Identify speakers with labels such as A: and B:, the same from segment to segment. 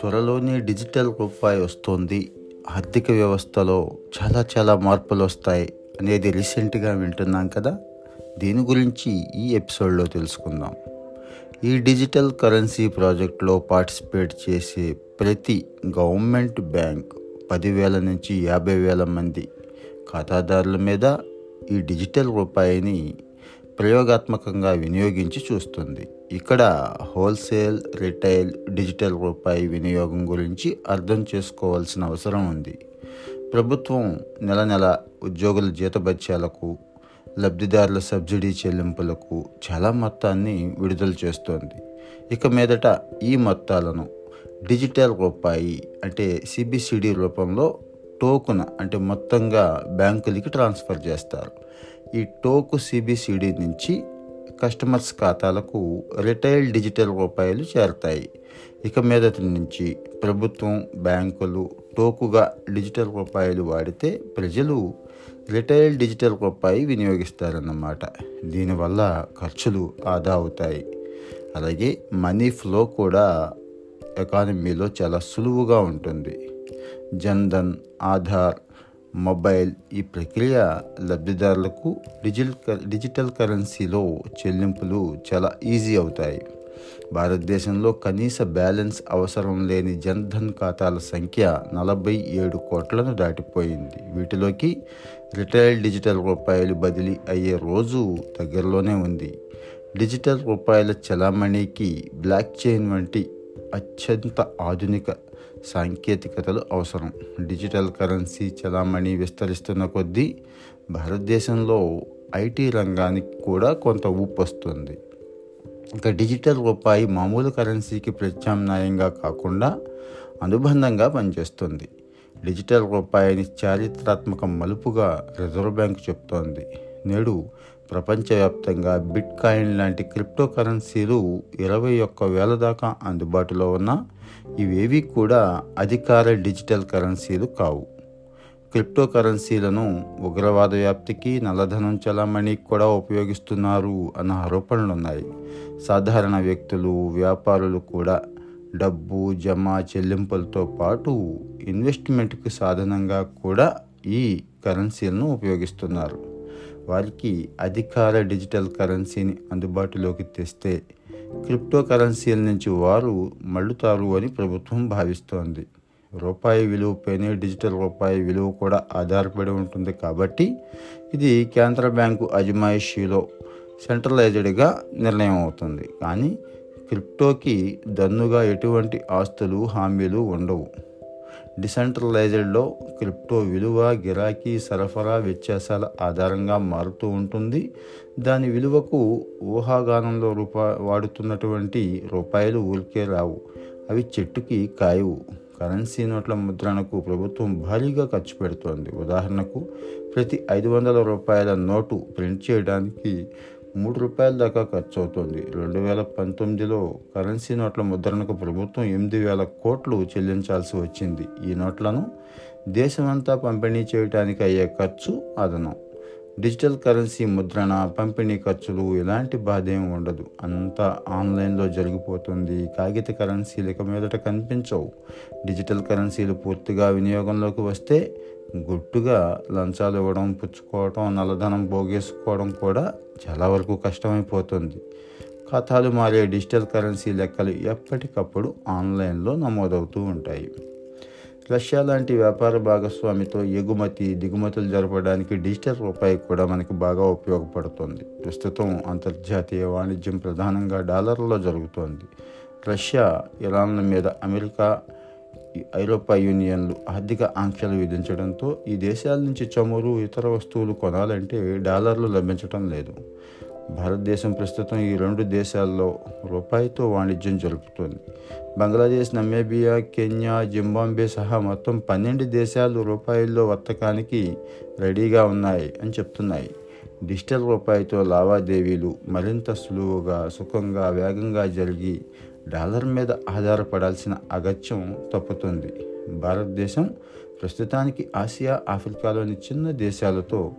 A: త్వరలోనే డిజిటల్ రూపాయి వస్తుంది. ఆర్థిక వ్యవస్థలో చాలా చాలా మార్పులు వస్తాయి అనేది రీసెంట్గా వింటున్నాం కదా? దీని గురించి ఈ ఎపిసోడ్లో తెలుసుకుందాం. ఈ డిజిటల్ కరెన్సీ ప్రాజెక్ట్లో పార్టిసిపేట్ చేసే ప్రతి గవర్నమెంట్ బ్యాంక్ పదివేల నుంచి యాభై వేల మంది ఖాతాదారుల మీద ఈ డిజిటల్ రూపాయిని ప్రయోగాత్మకంగా వినియోగించి చూస్తుంది. ఇక్కడ హోల్సేల్ రిటైల్ డిజిటల్ రూపాయి వినియోగం గురించి అర్థం చేసుకోవాల్సిన అవసరం ఉంది. ప్రభుత్వం నెల నెల ఉద్యోగుల జీతభత్యాలకు లబ్ధిదారుల సబ్సిడీ చెల్లింపులకు చాలా మొత్తాన్ని విడుదల చేస్తోంది. ఇక మీదట ఈ మొత్తాలను డిజిటల్ రూపాయి అంటే సిబిసిడి రూపంలో టోకున అంటే మొత్తంగా బ్యాంకులకి ట్రాన్స్ఫర్ చేస్తారు. ఈ టోకు సిబిసిడి నుంచి కస్టమర్స్ ఖాతాలకు రిటైల్ డిజిటల్ రూపాయలు చేరతాయి. ఇక మీదటి నుంచి ప్రభుత్వం బ్యాంకులు టోకుగా డిజిటల్ రూపాయలు వాడితే ప్రజలు రిటైల్ డిజిటల్ రూపాయి వినియోగిస్తారన్నమాట. దీనివల్ల ఖర్చులు ఆదా అవుతాయి. అలాగే మనీ ఫ్లో కూడా ఎకానమీలో చాలా సులువుగా ఉంటుంది. జన్ధన్ ఆధార్ మొబైల్ ఈ ప్రక్రియ లబ్ధిదారులకు డిజిటల్ డిజిటల్ కరెన్సీలో చెల్లింపులు చాలా ఈజీ అవుతాయి. భారతదేశంలో కనీస బ్యాలెన్స్ అవసరం లేని జన్ధన్ ఖాతాల సంఖ్య నలభై ఏడు కోట్లను దాటిపోయింది. వీటిలోకి రిటైల్ డిజిటల్ రూపాయలు బదిలీ అయ్యే రోజు దగ్గరలోనే ఉంది. డిజిటల్ రూపాయల చలామణికి బ్లాక్ చైన్ వంటి అత్యంత ఆధునిక సాంకేతికతలు అవసరం. డిజిటల్ కరెన్సీ చలామణి విస్తరిస్తున్న కొద్దీ భారతదేశంలో ఐటీ రంగానికి కూడా కొంత ఊపు వస్తుంది. ఇంకా డిజిటల్ రూపాయి మామూలు కరెన్సీకి ప్రత్యామ్నాయంగా కాకుండా అనుబంధంగా పనిచేస్తుంది. డిజిటల్ రూపాయిని చారిత్రాత్మక మలుపుగా రిజర్వ్ బ్యాంక్ చెప్తోంది. నేడు ప్రపంచవ్యాప్తంగా బిట్ కాయిన్ లాంటి క్రిప్టో కరెన్సీలు ఇరవై ఒక్క వేల దాకా అందుబాటులో ఉన్న ఇవేవి కూడా అధికార డిజిటల్ కరెన్సీలు కావు. క్రిప్టో కరెన్సీలను ఉగ్రవాద వ్యాప్తికి నల్లధనం చలామణికి కూడా ఉపయోగిస్తున్నారు అన్న ఆరోపణలు ఉన్నాయి సాధారణ వ్యక్తులు వ్యాపారులు కూడా డబ్బు జమ చెల్లింపులతో పాటు ఇన్వెస్ట్మెంట్కి సాధనంగా కూడా ఈ కరెన్సీలను ఉపయోగిస్తున్నారు. వారికి అధికార డిజిటల్ కరెన్సీని అందుబాటులోకి తెస్తే క్రిప్టో కరెన్సీల నుంచి వారు మళ్ళుతారు అని ప్రభుత్వం భావిస్తోంది. రూపాయి విలువపైనే డిజిటల్ రూపాయి విలువ కూడా ఆధారపడి ఉంటుంది కాబట్టి ఇది కేంద్ర బ్యాంకు అజమాయిషీలో సెంట్రలైజ్డ్గా నిర్ణయం అవుతుంది. కానీ క్రిప్టోకి దన్నుగా ఎటువంటి ఆస్తులు హామీలు ఉండవు. డిసెంట్రలైజ్డ్లో క్రిప్టో విలువ గిరాకీ సరఫరా వ్యత్యాసాల ఆధారంగా మారుతూ ఉంటుంది. దాని విలువకు ఊహాగానంలో రూపా వాడుతున్నటువంటి రూపాయలు ఊరికే రావు. అవి చెట్టుకి కాయవు. కరెన్సీ నోట్ల ముద్రణకు ప్రభుత్వం భారీగా ఖర్చు పెడుతోంది. ఉదాహరణకు ప్రతి ఐదు వందల రూపాయల నోటు ప్రింట్ చేయడానికి మూడు రూపాయల దాకా ఖర్చు అవుతోంది రెండు వేల పంతొమ్మిదిలో కరెన్సీ నోట్ల ముద్రణకు ప్రభుత్వం ఎనిమిది వేల కోట్లు చెల్లించాల్సి వచ్చింది. ఈ నోట్లను దేశమంతా పంపిణీ చేయడానికి అయ్యే ఖర్చు అదనం. డిజిటల్ కరెన్సీ ముద్రణ పంపిణీ ఖర్చులు ఎలాంటి బాధ ఏమి ఉండదు. అంతా ఆన్లైన్లో జరిగిపోతుంది. కాగిత కరెన్సీలు ఇక మీదట కనిపించవు. డిజిటల్ కరెన్సీలు పూర్తిగా వినియోగంలోకి వస్తే గుట్టుగా లంచాలు ఇవ్వడం పుచ్చుకోవడం నల్లధనం పోగేసుకోవడం కూడా చాలా వరకు కష్టమైపోతుంది. ఖాతాలు మారే డిజిటల్ కరెన్సీ లెక్కలు ఎప్పటికప్పుడు ఆన్లైన్లో నమోదవుతూ ఉంటాయి. రష్యా లాంటి వ్యాపార భాగస్వామితో ఎగుమతి దిగుమతులు జరపడానికి డిజిటల్ రూపాయి కూడా మనకి బాగా ఉపయోగపడుతుంది. ప్రస్తుతం అంతర్జాతీయ వాణిజ్యం ప్రధానంగా డాలర్లో జరుగుతోంది. రష్యా ఇరాన్ల మీద అమెరికా ఐరోపా యూనియన్లు ఆర్థిక ఆంక్షలు విధించడంతో ఈ దేశాల నుంచి చమురు ఇతర వస్తువులు కొనాలంటే డాలర్లు లభించడం లేదు. భారతదేశం ప్రస్తుతం ఈ రెండు దేశాల్లో రూపాయితో వాణిజ్యం జరుపుతోంది. బంగ్లాదేశ్ నమేబియా కెన్యా జింబాంబే సహా మొత్తం పన్నెండు దేశాలు రూపాయల్లో వర్తకానికి రెడీగా ఉన్నాయి అని చెప్తున్నాయి. డిజిటల్ రూపాయితో లావాదేవీలు మరింత సులువుగా సుఖంగా వేగంగా జరిగి డాలర్ మీద ఆధారపడాల్సిన అగత్యం తప్పుతుంది. భారతదేశం ప్రస్తుతానికి ఆసియా ఆఫ్రికాలోని చిన్న దేశాలతో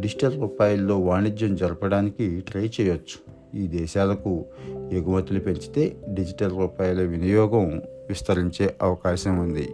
A: డిజిటల్ రూపాయల్లో వాణిజ్యం జరపడానికి ట్రై చేయొచ్చు. ఈ దేశాలకు ఎగుమతులు పెంచితే డిజిటల్ రూపాయల వినియోగం విస్తరించే అవకాశం ఉంది.